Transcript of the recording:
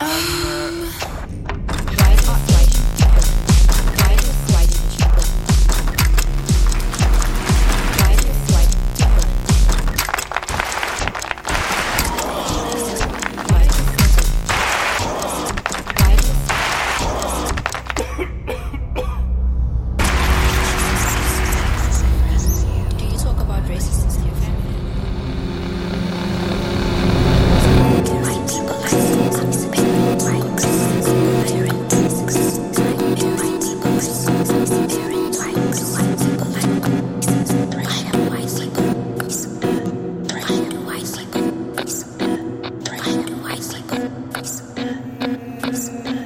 Um, Thanks.